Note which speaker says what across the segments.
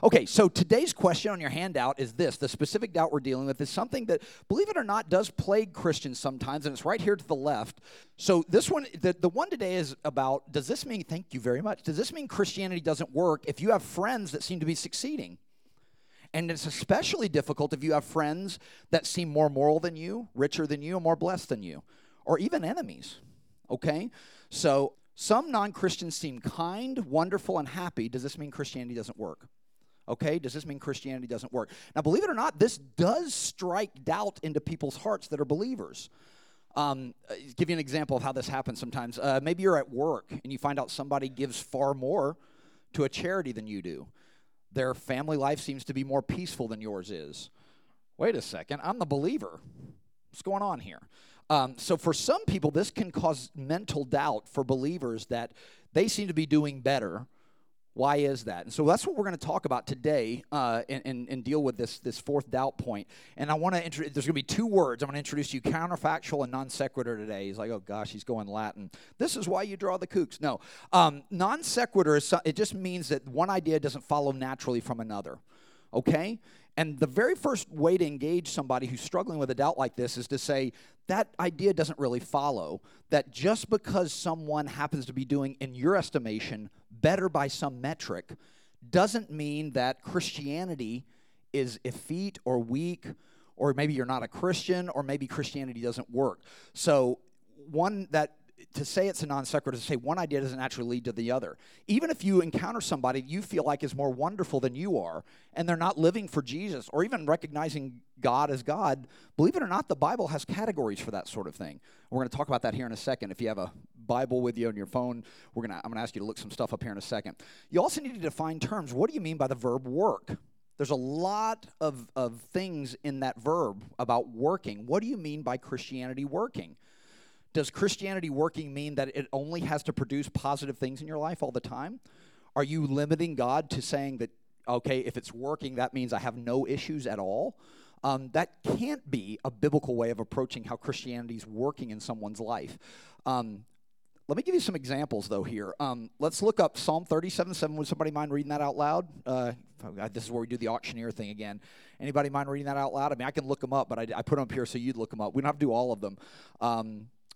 Speaker 1: Okay, so today's question on your handout is this the specific doubt we're dealing with is something that, believe it or not, does plague Christians sometimes, and it's right here to the left. So, this one, the, the one today is about does this mean, thank you very much, does this mean Christianity doesn't work if you have friends that seem to be succeeding? And it's especially difficult if you have friends that seem more moral than you, richer than you, more blessed than you, or even enemies. Okay? So, some non Christians seem kind, wonderful, and happy. Does this mean Christianity doesn't work? Okay, does this mean Christianity doesn't work? Now, believe it or not, this does strike doubt into people's hearts that are believers. Um, uh, give you an example of how this happens sometimes. Uh, maybe you're at work and you find out somebody gives far more to a charity than you do. Their family life seems to be more peaceful than yours is. Wait a second, I'm the believer. What's going on here? Um, so, for some people, this can cause mental doubt for believers that they seem to be doing better. Why is that? And so that's what we're going to talk about today uh, and, and, and, deal with this, this fourth doubt point. And I want to introduce, there's going to be two words. I'm going to introduce you counterfactual and non sequitur today. He's like, oh gosh, he's going Latin. This is why you draw the kooks. No. Um, non sequitur, is, it just means that one idea doesn't follow naturally from another. Okay? And the very first way to engage somebody who's struggling with a doubt like this is to say, that idea doesn't really follow. That just because someone happens to be doing, in your estimation, better by some metric, doesn't mean that Christianity is effete or weak, or maybe you're not a Christian, or maybe Christianity doesn't work. So, one that to say it's a non sequitur, to say one idea doesn't actually lead to the other. Even if you encounter somebody you feel like is more wonderful than you are, and they're not living for Jesus or even recognizing God as God, believe it or not, the Bible has categories for that sort of thing. We're going to talk about that here in a second. If you have a Bible with you on your phone, we're to, I'm going to ask you to look some stuff up here in a second. You also need to define terms. What do you mean by the verb work? There's a lot of, of things in that verb about working. What do you mean by Christianity working? Does Christianity working mean that it only has to produce positive things in your life all the time? Are you limiting God to saying that, okay, if it's working, that means I have no issues at all? Um, that can't be a biblical way of approaching how Christianity is working in someone's life. Um, let me give you some examples, though, here. Um, let's look up Psalm 37 7. Would somebody mind reading that out loud? Uh, this is where we do the auctioneer thing again. Anybody mind reading that out loud? I mean, I can look them up, but I, I put them up here so you'd look them up. We don't have to do all of them.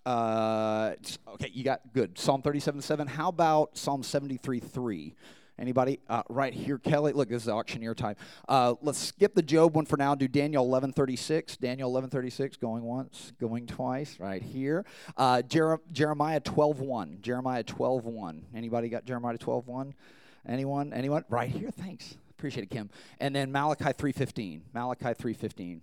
Speaker 1: Uh, okay, you got good. Psalm 37 7. How about Psalm 73 3? Anybody? Uh, right here, Kelly. Look, this is auctioneer time. Uh, let's skip the Job one for now. Do Daniel 11:36. Daniel 11:36. Going once, going twice. Right here. Uh, Jer- Jeremiah 12:1. Jeremiah 12:1. Anybody got Jeremiah 12:1? Anyone? Anyone? Right here. Thanks. Appreciate it, Kim. And then Malachi 3.15. Malachi 3.15.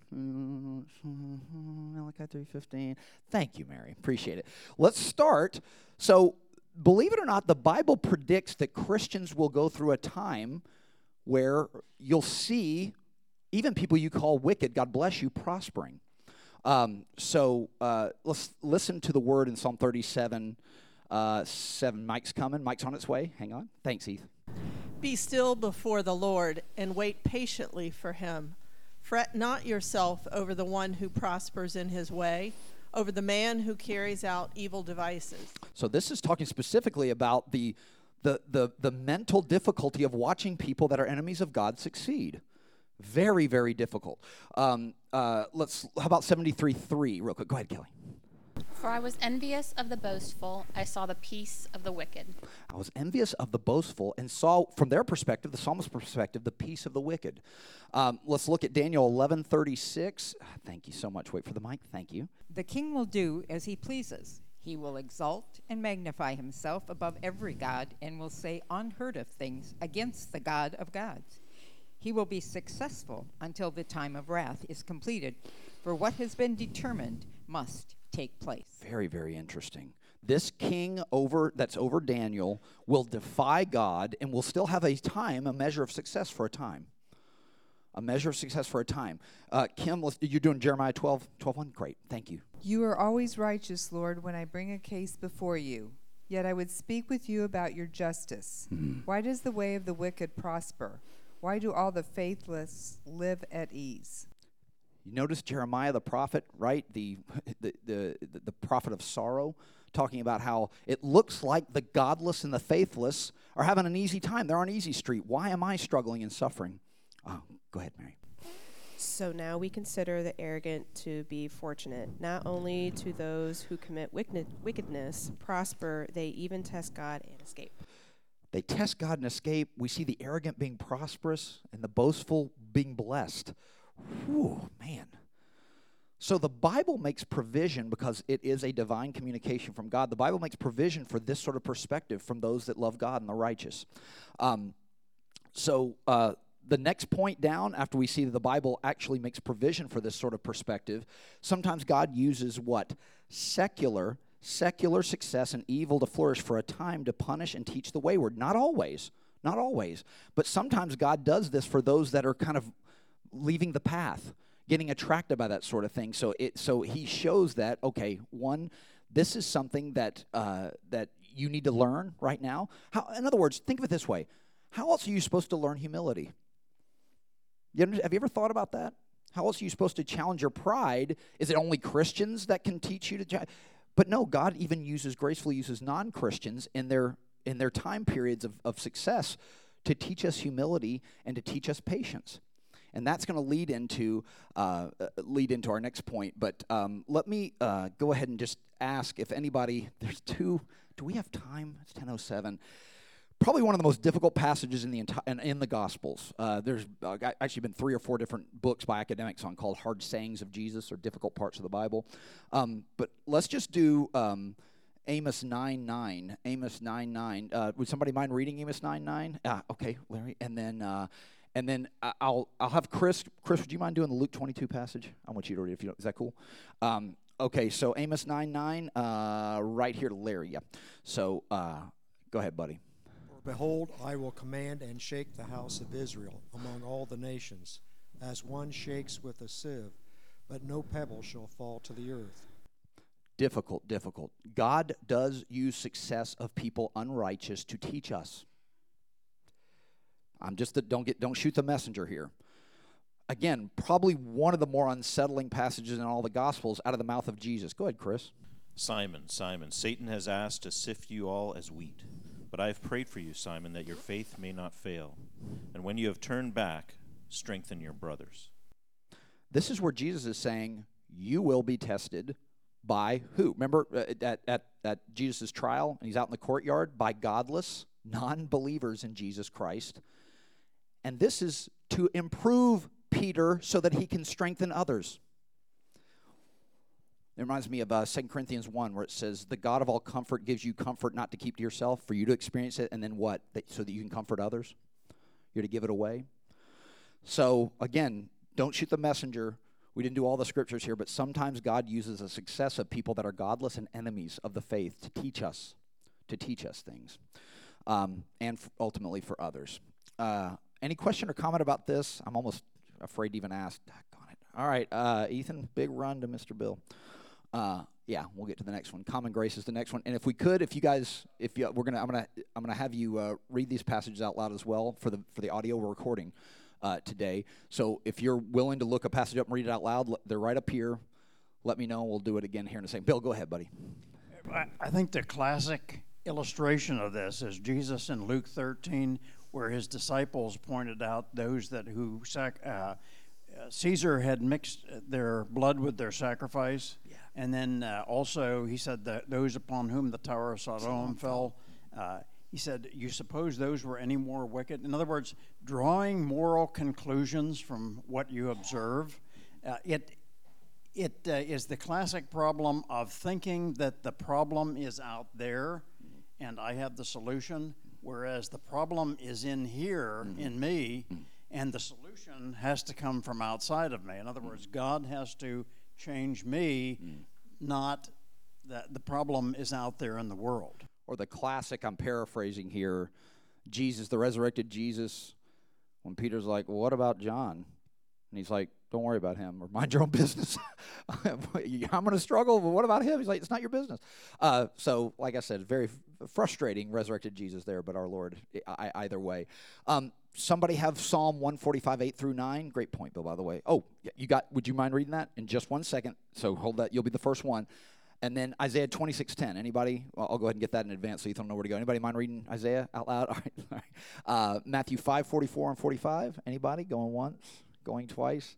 Speaker 1: Malachi 3.15. Thank you, Mary. Appreciate it. Let's start. So, believe it or not, the Bible predicts that Christians will go through a time where you'll see even people you call wicked, God bless you, prospering. Um, so uh, let's listen to the word in Psalm 37 uh, 7. Mike's coming. Mike's on its way. Hang on. Thanks, Heath.
Speaker 2: Be still before the Lord and wait patiently for him. Fret not yourself over the one who prospers in his way, over the man who carries out evil devices.
Speaker 1: So this is talking specifically about the the the, the mental difficulty of watching people that are enemies of God succeed. Very, very difficult. Um, uh, let's. How about seventy three three? Real quick. Go ahead, Kelly.
Speaker 3: For I was envious of the boastful, I saw the peace of the wicked.
Speaker 1: I was envious of the boastful and saw, from their perspective, the psalmist's perspective, the peace of the wicked. Um, let's look at Daniel eleven thirty six. Thank you so much. Wait for the mic. Thank you.
Speaker 4: The king will do as he pleases. He will exalt and magnify himself above every god and will say unheard of things against the God of gods. He will be successful until the time of wrath is completed, for what has been determined must take place.
Speaker 1: Very, very interesting. This king over that's over Daniel will defy God and will still have a time, a measure of success for a time. A measure of success for a time. Uh, Kim, you're doing Jeremiah 12, 12 1? Great, thank you.
Speaker 5: You are always righteous, Lord, when I bring a case before you. Yet I would speak with you about your justice. Mm. Why does the way of the wicked prosper? Why do all the faithless live at ease?
Speaker 1: You notice Jeremiah the prophet, right? The, the, the, the prophet of sorrow, talking about how it looks like the godless and the faithless are having an easy time. They're on easy street. Why am I struggling and suffering? Oh, go ahead, Mary.
Speaker 6: So now we consider the arrogant to be fortunate. Not only to those who commit wickedness prosper, they even test God and escape.
Speaker 1: They test God and escape. We see the arrogant being prosperous and the boastful being blessed. Whew, man. So the Bible makes provision because it is a divine communication from God. The Bible makes provision for this sort of perspective from those that love God and the righteous. Um, so uh, the next point down, after we see that the Bible actually makes provision for this sort of perspective, sometimes God uses what? Secular, secular success and evil to flourish for a time to punish and teach the wayward. Not always, not always. But sometimes God does this for those that are kind of leaving the path, getting attracted by that sort of thing. So it so he shows that okay, one, this is something that uh, that you need to learn right now. How, in other words, think of it this way: How else are you supposed to learn humility? You have you ever thought about that? How else are you supposed to challenge your pride? Is it only Christians that can teach you to? But no, God even uses gracefully uses non Christians in their in their time periods of, of success to teach us humility and to teach us patience and that's going to lead into uh, uh, lead into our next point. But um, let me uh, go ahead and just ask if anybody. There's two. Do we have time? It's ten oh seven. Probably one of the most difficult passages in the in, the Gospels. Uh, there's uh, actually been three or four different books by academics on called "Hard Sayings of Jesus" or difficult parts of the Bible. Um, but let's just do. Um, Amos 9 9. Amos 9 9. Uh, would somebody mind reading Amos 9 9? Ah, okay, Larry. And then uh, and then I'll I'll have Chris. Chris, would you mind doing the Luke 22 passage? I want you to read it. If you know is that cool? Um, okay, so Amos 9 9, uh, right here to Larry. Yeah. So uh, go ahead, buddy.
Speaker 7: Behold, I will command and shake the house of Israel among all the nations, as one shakes with a sieve, but no pebble shall fall to the earth.
Speaker 1: Difficult, difficult. God does use success of people unrighteous to teach us. I'm just the, don't get don't shoot the messenger here. Again, probably one of the more unsettling passages in all the Gospels out of the mouth of Jesus. Go ahead, Chris.
Speaker 8: Simon, Simon, Satan has asked to sift you all as wheat. But I have prayed for you, Simon, that your faith may not fail. And when you have turned back, strengthen your brothers.
Speaker 1: This is where Jesus is saying, You will be tested by who? Remember uh, at, at, at Jesus' trial, and he's out in the courtyard, by godless, non believers in Jesus Christ and this is to improve Peter so that he can strengthen others. It reminds me of uh, 2 Corinthians 1, where it says, The God of all comfort gives you comfort not to keep to yourself, for you to experience it, and then what? That, so that you can comfort others? You're to give it away? So, again, don't shoot the messenger. We didn't do all the scriptures here, but sometimes God uses the success of people that are godless and enemies of the faith to teach us, to teach us things, um, and f- ultimately for others. Uh, any question or comment about this? I'm almost afraid to even ask. God, it. All right, uh, Ethan, big run to Mr. Bill. Uh, yeah, we'll get to the next one. Common grace is the next one, and if we could, if you guys, if you, we're gonna, I'm gonna, I'm gonna have you uh, read these passages out loud as well for the for the audio we're recording uh, today. So if you're willing to look a passage up and read it out loud, they're right up here. Let me know. We'll do it again here in a second. Bill, go ahead, buddy.
Speaker 9: I think the classic illustration of this is Jesus in Luke 13 where his disciples pointed out those that who sac- uh, Caesar had mixed their blood with their sacrifice, yeah. and then uh, also he said that those upon whom the Tower of Sodom fell. Uh, he said, "You suppose those were any more wicked?" In other words, drawing moral conclusions from what you observe. Uh, it it uh, is the classic problem of thinking that the problem is out there, and I have the solution whereas the problem is in here mm-hmm. in me mm-hmm. and the solution has to come from outside of me in other words god has to change me mm. not that the problem is out there in the world
Speaker 1: or the classic i'm paraphrasing here jesus the resurrected jesus when peter's like well, what about john and he's like don't worry about him or mind your own business. I'm going to struggle, but what about him? He's like, it's not your business. Uh, so, like I said, very frustrating resurrected Jesus there, but our Lord I, either way. Um, somebody have Psalm 145, 8 through 9. Great point, Bill, by the way. Oh, you got, would you mind reading that in just one second? So hold that. You'll be the first one. And then Isaiah 26:10. Anybody? Well, I'll go ahead and get that in advance so you don't know where to go. Anybody mind reading Isaiah out loud? All right. All right. Uh, Matthew 5, 44 and 45. Anybody? Going once? Going twice?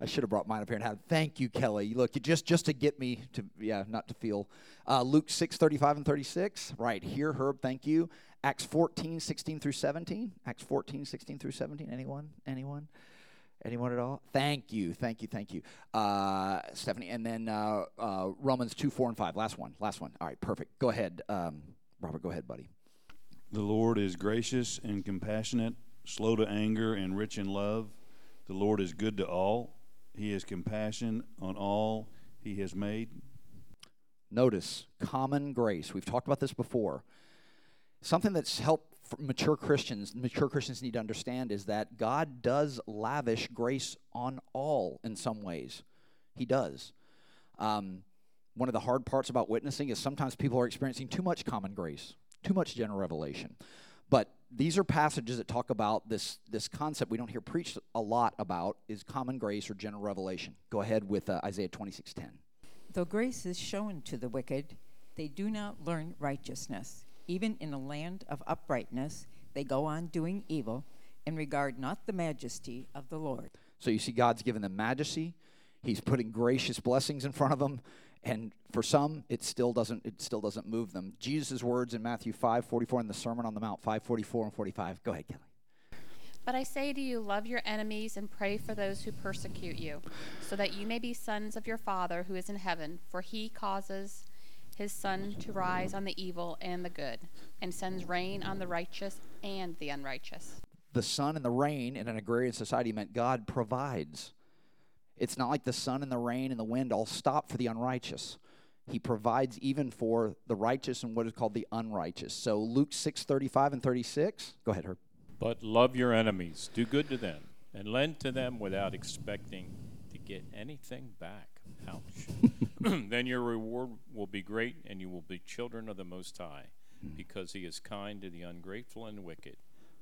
Speaker 1: I should have brought mine up here and had. Thank you, Kelly. Look, you just just to get me to yeah, not to feel. Uh, Luke 6, 35 and 36. Right here, Herb. Thank you. Acts 14, 16 through 17. Acts 14, 16 through 17. Anyone? Anyone? Anyone at all? Thank you, thank you, thank you, uh, Stephanie. And then uh, uh, Romans two, four, and five. Last one, last one. All right, perfect. Go ahead, um, Robert. Go ahead, buddy.
Speaker 10: The Lord is gracious and compassionate, slow to anger, and rich in love. The Lord is good to all. He has compassion on all He has made.
Speaker 1: Notice common grace. We've talked about this before. Something that's helped mature Christians, mature Christians need to understand is that God does lavish grace on all in some ways. He does. Um, one of the hard parts about witnessing is sometimes people are experiencing too much common grace, too much general revelation. But these are passages that talk about this, this concept we don't hear preached a lot about is common grace or general revelation. Go ahead with uh, Isaiah 26:10.
Speaker 4: Though grace is shown to the wicked, they do not learn righteousness. Even in a land of uprightness, they go on doing evil and regard not the majesty of the Lord.
Speaker 1: So you see, God's given them majesty. He's putting gracious blessings in front of them, and for some, it still doesn't. It still doesn't move them. Jesus' words in Matthew five forty four in the Sermon on the Mount five forty four and forty five. Go ahead, Kelly.
Speaker 3: But I say to you, love your enemies and pray for those who persecute you, so that you may be sons of your Father who is in heaven. For he causes his sun to rise on the evil and the good, and sends rain on the righteous and the unrighteous.
Speaker 1: The sun and the rain in an agrarian society meant God provides. It's not like the sun and the rain and the wind all stop for the unrighteous. He provides even for the righteous and what is called the unrighteous. So Luke 6 35 and 36. Go ahead, Herb.
Speaker 11: But love your enemies, do good to them, and lend to them without expecting to get anything back. Ouch. then your reward will be great, and you will be children of the Most High, hmm. because He is kind to the ungrateful and wicked.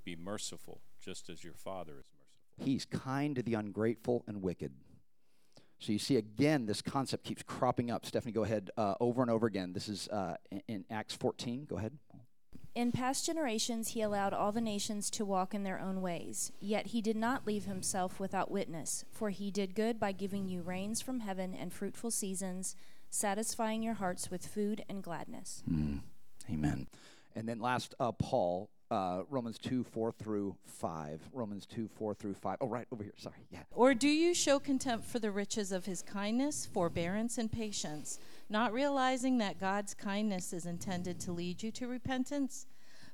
Speaker 11: Be merciful, just as your Father is merciful.
Speaker 1: He's kind to the ungrateful and wicked. So you see, again, this concept keeps cropping up. Stephanie, go ahead uh, over and over again. This is uh, in, in Acts 14. Go ahead.
Speaker 12: In past generations, he allowed all the nations to walk in their own ways. Yet he did not leave himself without witness, for he did good by giving you rains from heaven and fruitful seasons, satisfying your hearts with food and gladness.
Speaker 1: Mm. Amen. And then last, uh, Paul, uh, Romans 2, 4 through 5. Romans 2, 4 through 5. Oh, right, over here. Sorry. Yeah.
Speaker 2: Or do you show contempt for the riches of his kindness, forbearance, and patience, not realizing that God's kindness is intended to lead you to repentance?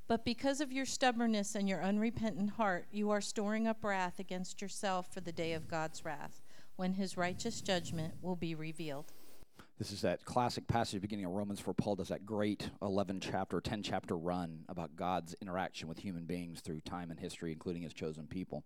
Speaker 2: But because of your stubbornness and your unrepentant heart, you are storing up wrath against yourself for the day of God's wrath, when his righteous judgment will be revealed.
Speaker 1: This is that classic passage beginning of Romans where Paul does that great 11 chapter, 10 chapter run about God's interaction with human beings through time and history, including his chosen people.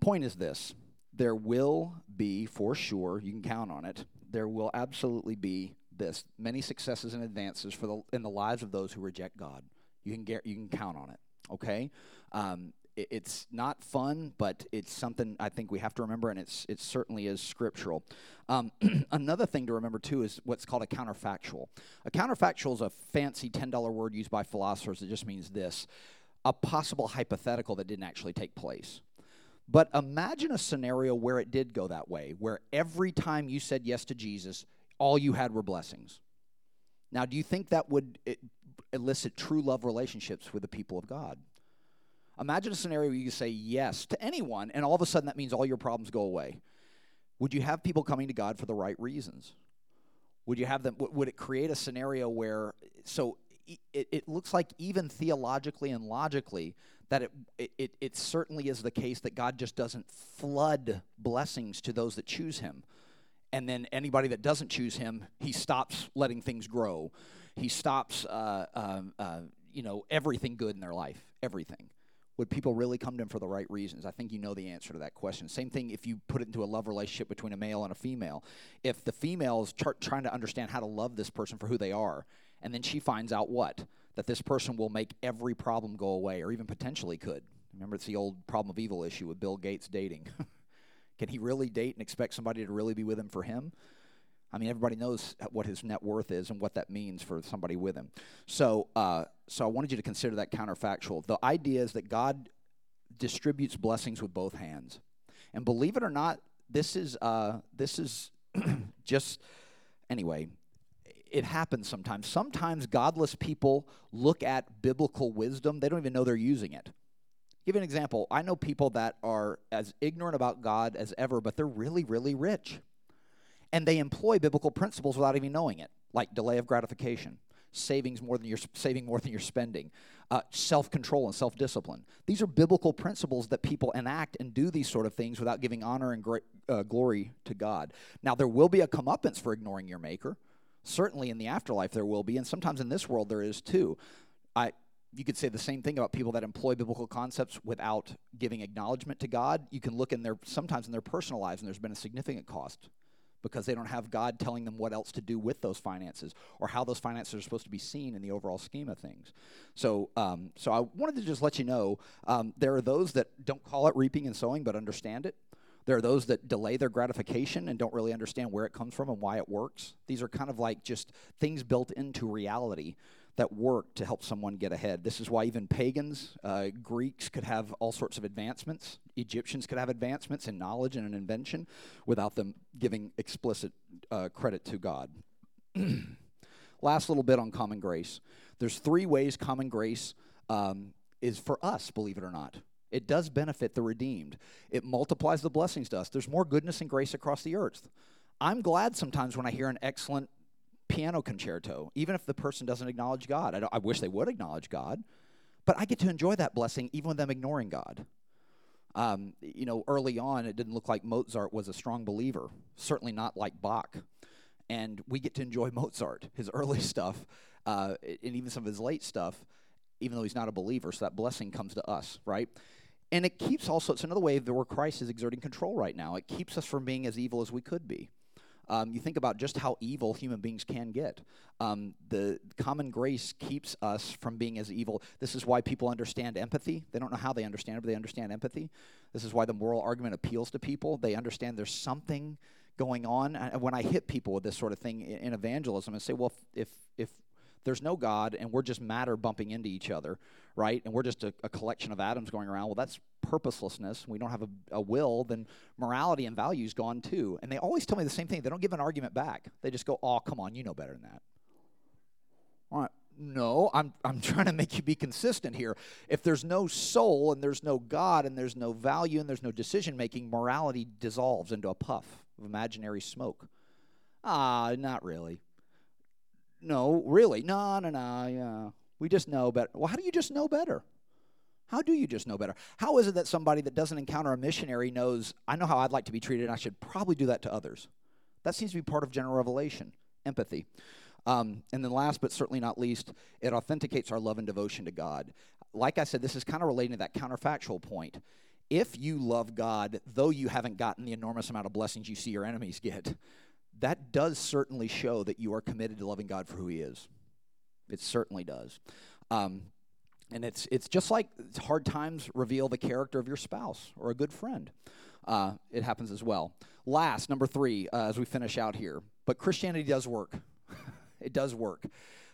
Speaker 1: Point is this there will be, for sure, you can count on it, there will absolutely be this many successes and advances for the, in the lives of those who reject God. You can get, you can count on it. Okay, um, it's not fun, but it's something I think we have to remember, and it's it certainly is scriptural. Um, another thing to remember too is what's called a counterfactual. A counterfactual is a fancy ten dollar word used by philosophers that just means this: a possible hypothetical that didn't actually take place. But imagine a scenario where it did go that way, where every time you said yes to Jesus, all you had were blessings. Now, do you think that would elicit true love relationships with the people of God? Imagine a scenario where you say yes to anyone, and all of a sudden that means all your problems go away. Would you have people coming to God for the right reasons? Would you have them? Would it create a scenario where so it, it looks like even theologically and logically that it, it it certainly is the case that God just doesn't flood blessings to those that choose Him, and then anybody that doesn't choose Him, He stops letting things grow. He stops, uh, uh, uh, you know, everything good in their life, everything would people really come to him for the right reasons? I think you know the answer to that question. Same thing if you put it into a love relationship between a male and a female. If the female is trying to understand how to love this person for who they are, and then she finds out what? That this person will make every problem go away, or even potentially could. Remember, it's the old problem of evil issue with Bill Gates dating. Can he really date and expect somebody to really be with him for him? I mean, everybody knows what his net worth is and what that means for somebody with him. So, uh, so I wanted you to consider that counterfactual. The idea is that God distributes blessings with both hands, and believe it or not, this is uh, this is just anyway. It happens sometimes. Sometimes godless people look at biblical wisdom; they don't even know they're using it. Give you an example. I know people that are as ignorant about God as ever, but they're really, really rich and they employ biblical principles without even knowing it, like delay of gratification, savings more than you're saving more than you're spending, uh, self-control and self-discipline. These are biblical principles that people enact and do these sort of things without giving honor and uh, glory to God. Now there will be a comeuppance for ignoring your Maker. Certainly in the afterlife there will be, and sometimes in this world there is too. I you could say the same thing about people that employ biblical concepts without giving acknowledgement to God. You can look in their sometimes in their personal lives, and there's been a significant cost because they don't have God telling them what else to do with those finances or how those finances are supposed to be seen in the overall scheme of things. So, um, so I wanted to just let you know um, there are those that don't call it reaping and sowing but understand it. There are those that delay their gratification and don't really understand where it comes from and why it works. These are kind of like just things built into reality that work to help someone get ahead. This is why even pagans, uh, Greeks could have all sorts of advancements. Egyptians could have advancements in knowledge and in invention without them giving explicit uh, credit to God. Last little bit on common grace. There's three ways common grace um, is for us, believe it or not. It does benefit the redeemed. It multiplies the blessings to us. There's more goodness and grace across the earth. I'm glad sometimes when I hear an excellent piano concerto, even if the person doesn't acknowledge God. I, I, wish they would acknowledge God, but I get to enjoy that blessing even with them ignoring God. Um, you know, early on, it didn't look like Mozart was a strong believer, certainly not like Bach. And we get to enjoy Mozart, his early stuff, uh, and even some of his late stuff, even though he's not a believer. So that blessing comes to us, right? And it keeps also, it's another way that where Christ is exerting control right now. It keeps us from being as evil as we could be. Um, you think about just how evil human beings can get. Um, the common grace keeps us from being as evil. This is why people understand empathy. They don't know how they understand it, but they understand empathy. This is why the moral argument appeals to people. They understand there's something going on. And when I hit people with this sort of thing in, evangelism and say, well, if, if there's no God and we're just matter bumping into each other, right? And we're just a, a collection of atoms going around. Well, that's purposelessness. We don't have a, a, will, then morality and values gone too. And they always tell me the same thing. They don't give an argument back. They just go, "Oh, come on, you know better than that." All right. No, I'm I'm trying to make you be consistent here. If there's no soul and there's no God and there's no value and there's no decision making, morality dissolves into a puff of imaginary smoke. Ah, not really. No, really. No, no, no. Yeah. We just know better. Well, how do you just know better? How do you just know better? How is it that somebody that doesn't encounter a missionary knows, I know how I'd like to be treated, and I should probably do that to others? That seems to be part of general revelation, empathy. Um, and then, last but certainly not least, it authenticates our love and devotion to God. Like I said, this is kind of relating to that counterfactual point. If you love God, though you haven't gotten the enormous amount of blessings you see your enemies get, that does certainly show that you are committed to loving God for who He is. It certainly does. Um, and it's, it's just like hard times reveal the character of your spouse or a good friend. Uh, it happens as well. Last, number three, uh, as we finish out here, but Christianity does work. it does work.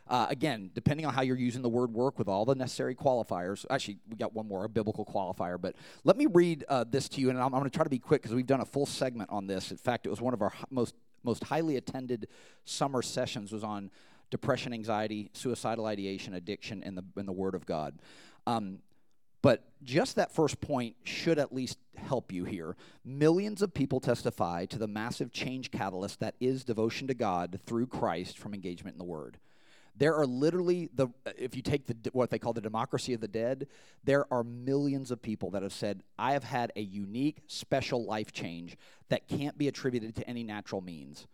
Speaker 1: Uh, again, depending on how you're using the word work with all the necessary qualifiers. Actually, we got one more, a biblical qualifier. But let me read uh, this to you, and I'm, I'm going to try to be quick because we've done a full segment on this. In fact, it was one of our most most highly attended summer sessions was on depression, anxiety, suicidal ideation, addiction, and the, and the Word of God. Um, but just that first point should at least help you here. Millions of people testify to the massive change catalyst that is devotion to God through Christ from engagement in the Word. There are literally the if you take the what they call the democracy of the dead, there are millions of people that have said, "I have had a unique, special life change that can't be attributed to any natural means."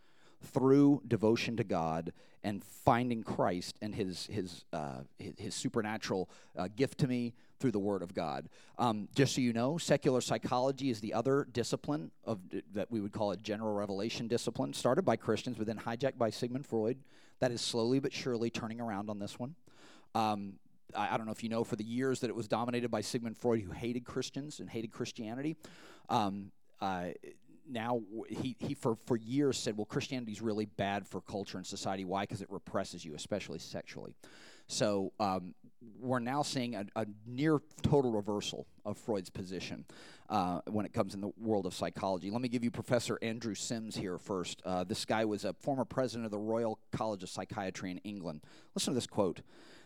Speaker 1: through devotion to God and finding Christ and His His uh, his, his, supernatural uh, gift to me through the Word of God. Um, just so you know, secular psychology is the other discipline of that we would call a general revelation discipline, started by Christians, but then hijacked by Sigmund Freud. That is slowly but surely turning around on this one. Um, I, I, don't know if you know, for the years that it was dominated by Sigmund Freud, who hated Christians and hated Christianity. Um, uh, now he, he for, for years said, well, Christianity is really bad for culture and society. Why? Because it represses you, especially sexually. So um, we're now seeing a, a near total reversal of Freud's position uh, when it comes in the world of psychology. Let me give you Professor Andrew Sims here first. Uh, this guy was a former president of the Royal College of Psychiatry in England. Listen to this quote.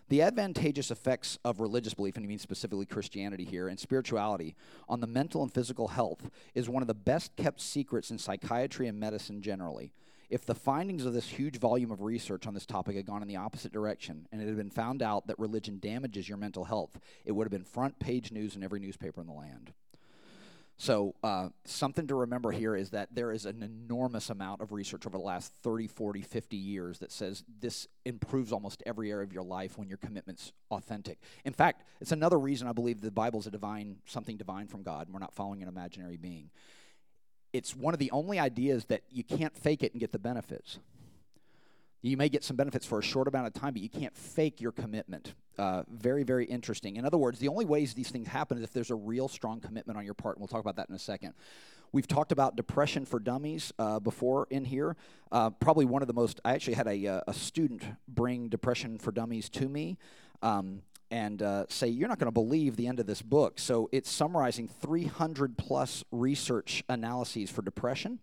Speaker 1: The advantageous effects of religious belief, and he means specifically Christianity here, and spirituality on the mental and physical health is one of the best kept secrets in psychiatry and medicine generally. If the findings of this huge volume of research on this topic had gone in the opposite direction and it had been found out that religion damages your mental health, it would have been front page news in every newspaper in the land. So, uh, something to remember here is that there is an enormous amount of research over the last 30, 40, 50 years that says this improves almost every area of your life when your commitment's authentic. In fact, it's another reason I believe the Bible's a divine, something divine from God, and we're not following an imaginary being. It's one of the only ideas that you can't fake it and get the benefits. You may get some benefits for a short amount of time, but you can't fake your commitment. Uh, very, very interesting. In other words, the only ways these things happen is if there's a real strong commitment on your part, and we'll talk about that in a second. We've talked about depression for dummies uh, before in here. Uh, probably one of the most, I actually had a, uh, a student bring depression for dummies to me. Um, and uh, say, You're not going to believe the end of this book. So it's summarizing 300 plus research analyses for depression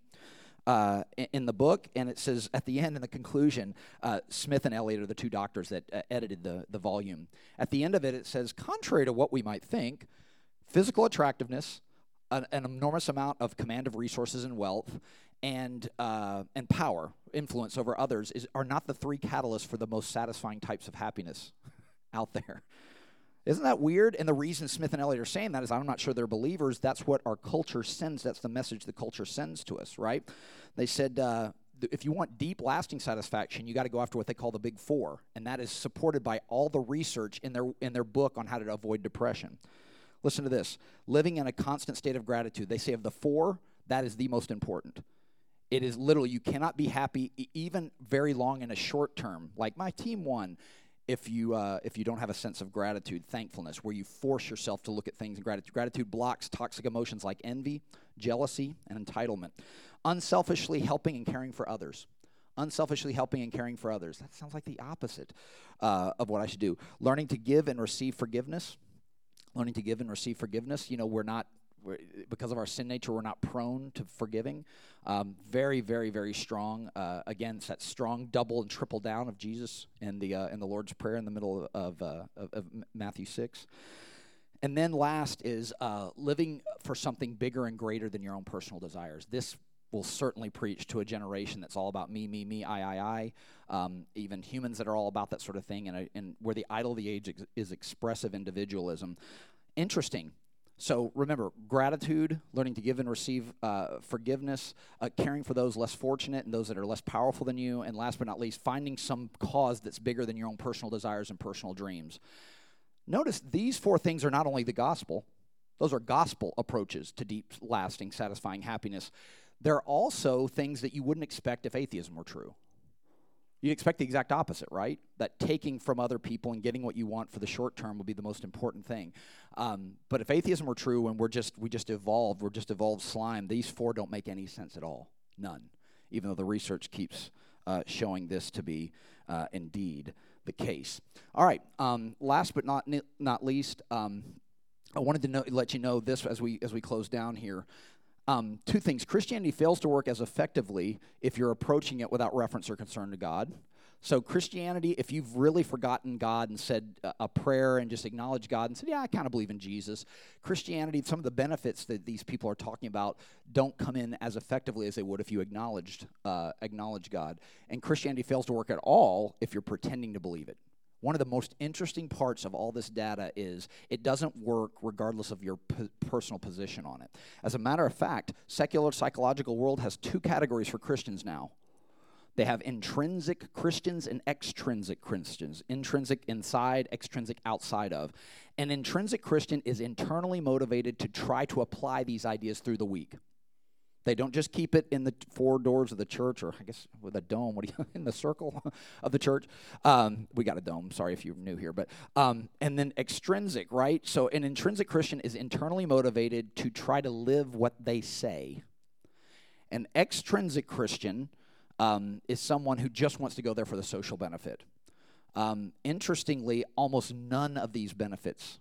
Speaker 1: uh, in the book, and it says at the end, in the conclusion, uh, Smith and Elliott are the two doctors that uh, edited the, the volume. At the end of it, it says, contrary to what we might think, physical attractiveness, an, an enormous amount of command of resources and wealth, and uh, and power, influence over others, is, are not the three catalysts for the most satisfying types of happiness out there. Isn't that weird? And the reason Smith and Elliott are saying that is I'm not sure they're believers. That's what our culture sends. That's the message the culture sends to us, right? They said uh, if you want deep, lasting satisfaction, you got to go after what they call the big four, and that is supported by all the research in their in their book on how to avoid depression. Listen to this: living in a constant state of gratitude. They say of the four, that is the most important. It is literally you cannot be happy even very long in a short term. Like my team won if you uh, if you don't have a sense of gratitude, thankfulness, where you force yourself to look at things in gratitude. Gratitude blocks toxic emotions like envy, jealousy, and entitlement. Unselfishly helping and caring for others. Unselfishly helping and caring for others. That sounds like the opposite uh, of what I should do. Learning to give and receive forgiveness. Learning to give and receive forgiveness. You know, we're not we're, because of our sin nature, we're not prone to forgiving. Um, very, very, very strong. Uh, again, it's that strong double and triple down of Jesus in the uh, in the Lord's Prayer in the middle of, uh, of, of Matthew six. And then last is uh, living for something bigger and greater than your own personal desires. This will certainly preach to a generation that's all about me, me, me, I, I, I. Um, even humans that are all about that sort of thing, and, uh, and where the idol of the age ex- is expressive individualism. Interesting. So remember, gratitude, learning to give and receive uh, forgiveness, uh, caring for those less fortunate and those that are less powerful than you, and last but not least, finding some cause that's bigger than your own personal desires and personal dreams. Notice these four things are not only the gospel, those are gospel approaches to deep, lasting, satisfying happiness. They're also things that you wouldn't expect if atheism were true. You'd expect the exact opposite, right? That taking from other people and getting what you want for the short term would be the most important thing. Um, but if atheism were true and we're just we just evolved, we're just evolved slime, these four don't make any sense at all. None. Even though the research keeps uh, showing this to be uh, indeed the case. All right. Um, last but not not least, um, I wanted to know, let you know this as we as we close down here. Um, two things Christianity fails to work as effectively if you're approaching it without reference or concern to God. So, Christianity, if you've really forgotten God and said a prayer and just acknowledged God and said, Yeah, I kind of believe in Jesus, Christianity, some of the benefits that these people are talking about don't come in as effectively as they would if you acknowledged uh, acknowledge God. And Christianity fails to work at all if you're pretending to believe it. One of the most interesting parts of all this data is it doesn't work regardless of your p- personal position on it. As a matter of fact, secular psychological world has two categories for Christians now. They have intrinsic Christians and extrinsic Christians. Intrinsic inside, extrinsic outside of. An intrinsic Christian is internally motivated to try to apply these ideas through the week. They don't just keep it in the four doors of the church, or I guess with a dome. What do you in the circle of the church? Um, we got a dome. Sorry if you're new here, but um, and then extrinsic, right? So an intrinsic Christian is internally motivated to try to live what they say, An extrinsic Christian um, is someone who just wants to go there for the social benefit. Um, interestingly, almost none of these benefits,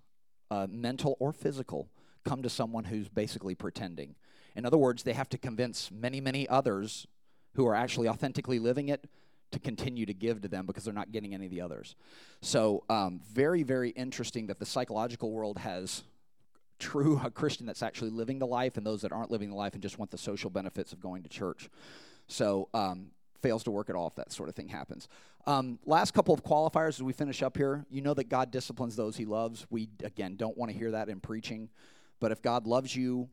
Speaker 1: uh, mental or physical, come to someone who's basically pretending. In other words, they have to convince many, many others who are actually authentically living it to continue to give to them because they're not getting any of the others. So, um, very, very interesting that the psychological world has true a Christian that's actually living the life and those that aren't living the life and just want the social benefits of going to church. So, um, fails to work at all if that sort of thing happens. Um, last couple of qualifiers as we finish up here. You know that God disciplines those he loves. We, again, don't want to hear that in preaching. But if God loves you,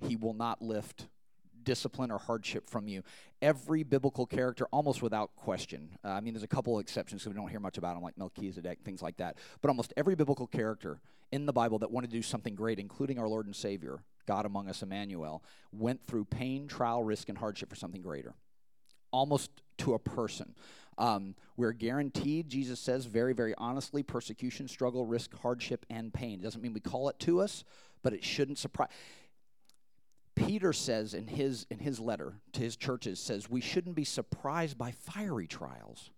Speaker 1: he will not lift discipline or hardship from you. Every biblical character, almost without question, uh, I mean, there's a couple exceptions because we don't hear much about them, like Melchizedek, things like that. But almost every biblical character in the Bible that wanted to do something great, including our Lord and Savior, God among us, Emmanuel, went through pain, trial, risk, and hardship for something greater. Almost to a person. Um, we're guaranteed, Jesus says very, very honestly, persecution, struggle, risk, hardship, and pain. It doesn't mean we call it to us, but it shouldn't surprise. Peter says in his in his letter to his churches says we shouldn't be surprised by fiery trials.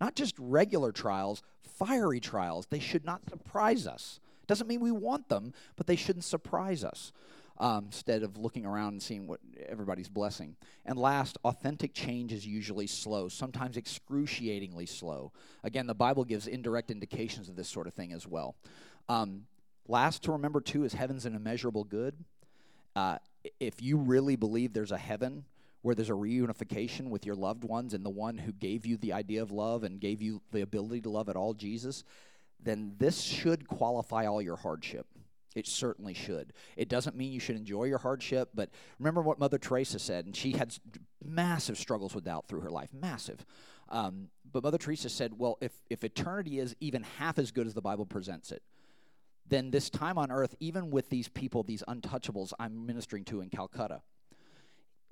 Speaker 1: Not just regular trials, fiery trials. They should not surprise us. Doesn't mean we want them, but they shouldn't surprise us. Um, instead of looking around and seeing what everybody's blessing. And last, authentic change is usually slow, sometimes excruciatingly slow. Again, the Bible gives indirect indications of this sort of thing as well. Um, last to remember, too, is heaven's an immeasurable good. Uh, if you really believe there's a heaven where there's a reunification with your loved ones and the one who gave you the idea of love and gave you the ability to love at all, Jesus, then this should qualify all your hardship. It certainly should. It doesn't mean you should enjoy your hardship, but remember what Mother Teresa said, and she had massive struggles with doubt through her life, massive. Um, but Mother Teresa said, well, if, if eternity is even half as good as the Bible presents it, then this time on earth, even with these people, these untouchables I'm ministering to in Calcutta,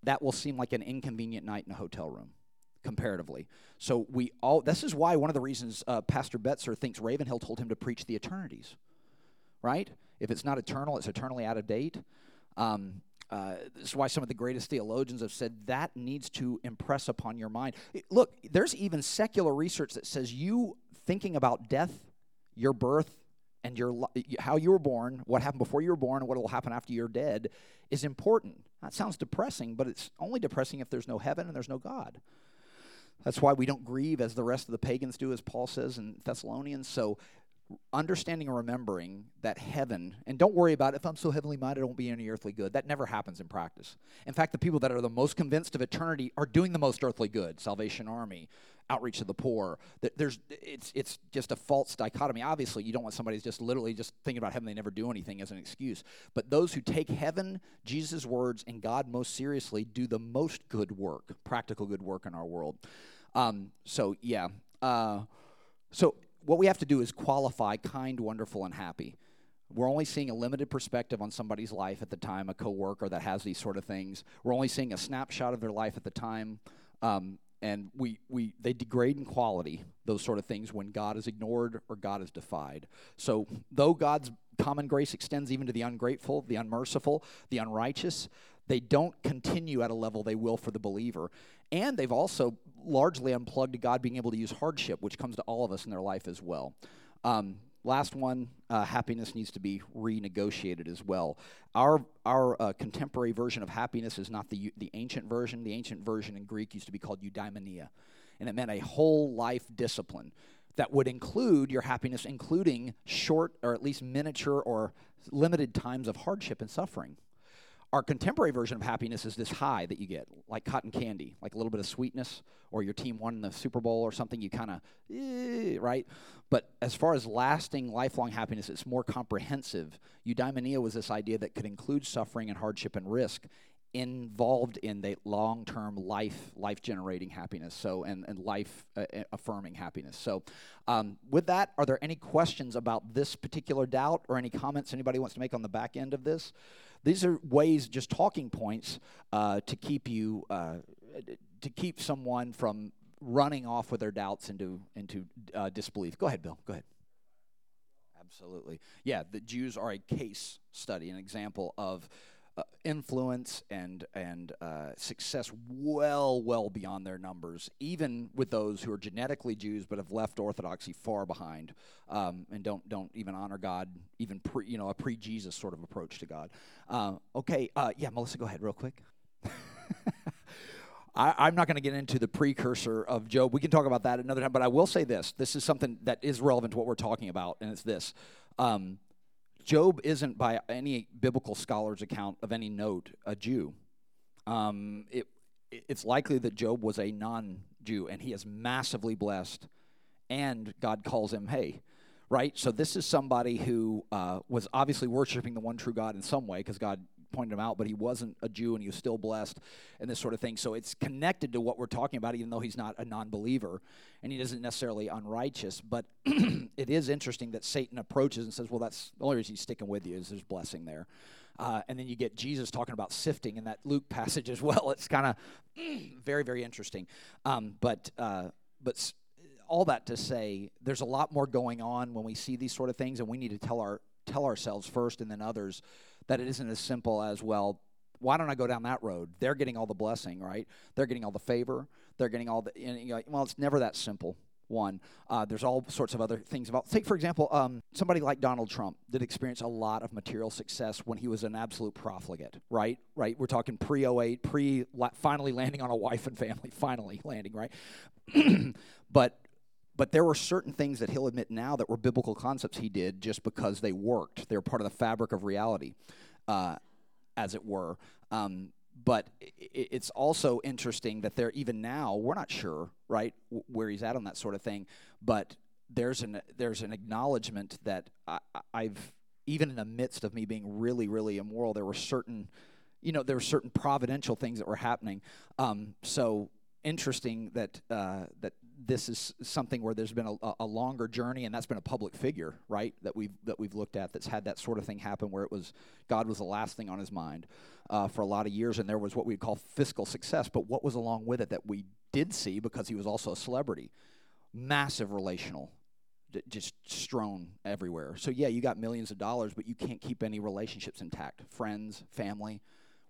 Speaker 1: that will seem like an inconvenient night in a hotel room comparatively. So we all this is why one of the reasons uh, Pastor Betzer thinks Ravenhill told him to preach the eternities. Right? If it's not eternal, it's eternally out of date. Um, uh, this is why some of the greatest theologians have said that needs to impress upon your mind. Look, there's even secular research that says you thinking about death, your birth, and your how you were born, what happened before you were born, and what will happen after you're dead is important. That sounds depressing, but it's only depressing if there's no heaven and there's no God. That's why we don't grieve as the rest of the pagans do, as Paul says in Thessalonians. So understanding and remembering that heaven, and don't worry about if I'm so heavenly minded, I won't be any earthly good. That never happens in practice. In fact, the people that are the most convinced of eternity are doing the most earthly good. Salvation Army, outreach to the poor. There's, it's, it's just a false dichotomy. Obviously, you don't want somebody just literally just thinking about heaven, they never do anything as an excuse. But those who take heaven, Jesus' words, and God most seriously do the most good work, practical good work in our world. Um, so, yeah. Uh, so what we have to do is qualify kind, wonderful, and happy. We're only seeing a limited perspective on somebody's life at the time, a coworker that has these sort of things. We're only seeing a snapshot of their life at the time. Um, and we, we they degrade in quality those sort of things when god is ignored or god is defied so though god's common grace extends even to the ungrateful the unmerciful the unrighteous they don't continue at a level they will for the believer and they've also largely unplugged God being able to use hardship, which comes to all of us in their life as well. Um, last one uh, happiness needs to be renegotiated as well. Our, our uh, contemporary version of happiness is not the, the ancient version. The ancient version in Greek used to be called eudaimonia, and it meant a whole life discipline that would include your happiness, including short or at least miniature or limited times of hardship and suffering. Our contemporary version of happiness is this high that you get, like cotton candy, like a little bit of sweetness, or your team won the Super Bowl or something, you kind of, eh, right? But as far as lasting, lifelong happiness, it's more comprehensive. Eudaimonia was this idea that could include suffering and hardship and risk involved in the long-term life life generating happiness so and, and life uh, affirming happiness so um, with that are there any questions about this particular doubt or any comments anybody wants to make on the back end of this these are ways, just talking points, uh, to keep you, uh, to keep someone from running off with their doubts into into uh, disbelief. Go ahead, Bill. Go ahead. Absolutely. Yeah, the Jews are a case study, an example of uh, influence and and uh, success well well beyond their numbers, even with those who are genetically Jews but have left Orthodoxy far behind um, and don't don't even honor God, even pre you know a pre Jesus sort of approach to God. Uh, okay, uh, yeah, Melissa, go ahead real quick. I, am not going to get into the precursor of Job. We can talk about that another time, but I will say this. This is something that is relevant to what we're talking about, and it's this. Um, Job isn't, by any biblical scholar's account of any note, a Jew. Um, it, it's likely that Job was a non Jew, and he is massively blessed, and God calls him, hey, right? So this is somebody who uh, was obviously worshiping the one true God in some way, because God pointed him out, but he wasn't a Jew and he was still blessed and this sort of thing. So it's connected to what we're talking about, even though he's not a non believer and he isn't necessarily unrighteous. But it is interesting that Satan approaches and says, well, that's the only reason he's sticking with you is there's blessing there. Uh, and then you get Jesus talking about sifting in that Luke passage as well. It's kind of very, very interesting. Um, but, uh, but all that to say, there's a lot more going on when we see these sort of things, and we need to tell our tell ourselves first and then others that it isn't as simple as, well, why don't I go down that road? They're getting all the blessing, right? They're getting all the favor. They're getting all the, you well, it's never that simple. One, uh, there's all sorts of other things about. Take for example, um, somebody like Donald Trump did experience a lot of material success when he was an absolute profligate, right? Right. We're talking pre 08, pre finally landing on a wife and family, finally landing, right? but but there were certain things that he'll admit now that were biblical concepts he did just because they worked. They were part of the fabric of reality, uh, as it were. Um, but it's also interesting that there, even now, we're not sure, right, where he's at on that sort of thing. But there's an there's an acknowledgement that I, I've even in the midst of me being really, really immoral, there were certain, you know, there were certain providential things that were happening. Um, so interesting that uh, that this is something where there's been a, a, longer journey, and that's been a public figure, right? That we've that we've looked at that's had that sort of thing happen, where it was God was the last thing on his mind uh, for a lot of years, and there was what we'd call fiscal success. But what was along with it that we did see because he was also a celebrity, massive relational, d- just strewn everywhere. So yeah, you got millions of dollars, but you can't keep any relationships intact, friends, family,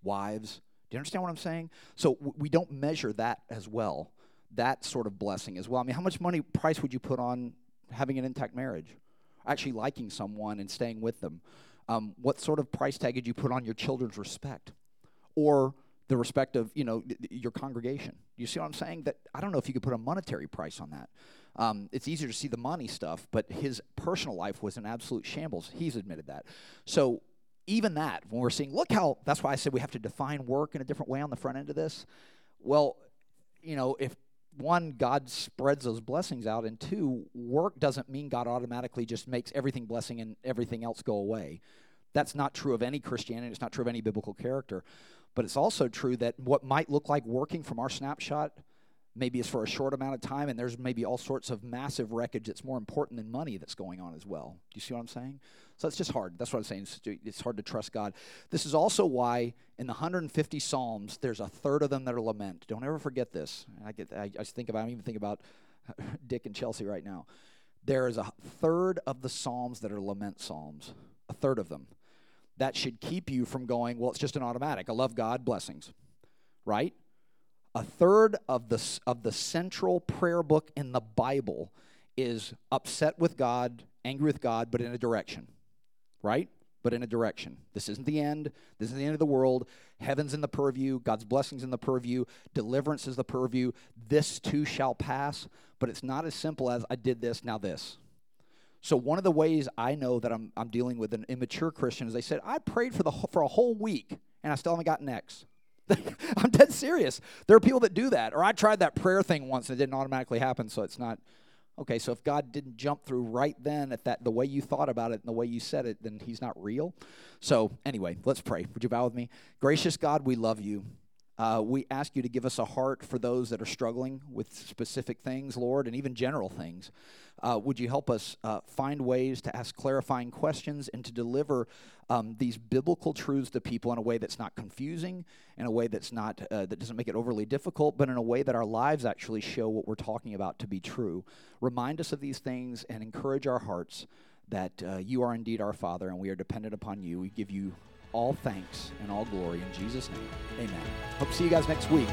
Speaker 1: wives. Do you understand what I'm saying? So w- we don't measure that as well that sort of blessing as well. I mean, how much money price would you put on having an intact marriage? Actually liking someone and staying with them? Um, what sort of price tag did you put on your children's respect? Or the respect of you know your congregation. You see what I'm saying? That I don't know if you could put a monetary price on that. Um, it's easier to see the money stuff, but his personal life was an absolute shambles. He's admitted that. So even that, when we're seeing, look how that's why I said we have to define work in a different way on the front end of this. Well, you know, if one, God spreads those blessings out, and two, work doesn't mean God automatically just makes everything blessing and everything else go away. That's not true of any Christianity, it's not true of any biblical character. But it's also true that what might look like working from our snapshot maybe is for a short amount of time, and there's maybe all sorts of massive wreckage that's more important than money that's going on as well. Do you see what I'm saying? So it's just hard. That's what I'm saying. It's, hard to trust God. This is also why in the 150 Psalms, there's a third of them that are lament. Don't ever forget this. I get. I, I think about. I even think about Dick and Chelsea right now. There is a third of the Psalms that are lament Psalms. A third of them. That should keep you from going. Well, it's just an automatic. I love God. Blessings. Right. A third of the of the central prayer book in the Bible is upset with God, angry with God, but in a direction right? But in a direction. This isn't the end. This isn't the end of the world. Heaven's in the purview. God's blessings in the purview. Deliverance is the purview. This too shall pass. But it's not as simple as I did this, now this. So one of the ways I know that I'm, I'm dealing with an immature Christian is they said, I prayed for, the, for a whole week and I still haven't gotten X. I'm dead serious. There are people that do that. Or I tried that prayer thing once and it didn't automatically happen, so it's not Okay, so if God didn't jump through right then at that the way you thought about it and the way you said it, then he's not real. So anyway, let's pray. Would you bow with me? Gracious God, we love you. Uh, we ask you to give us a heart for those that are struggling with specific things, Lord, and even general things. Uh, would you help us uh, find ways to ask clarifying questions and to deliver um, these biblical truths to people in a way that's not confusing, in a way that's not uh, that doesn't make it overly difficult, but in a way that our lives actually show what we're talking about to be true. Remind us of these things and encourage our hearts that uh, you are indeed our Father and we are dependent upon you. We give you all thanks and all glory in Jesus' name. Amen. Hope to see you guys next week.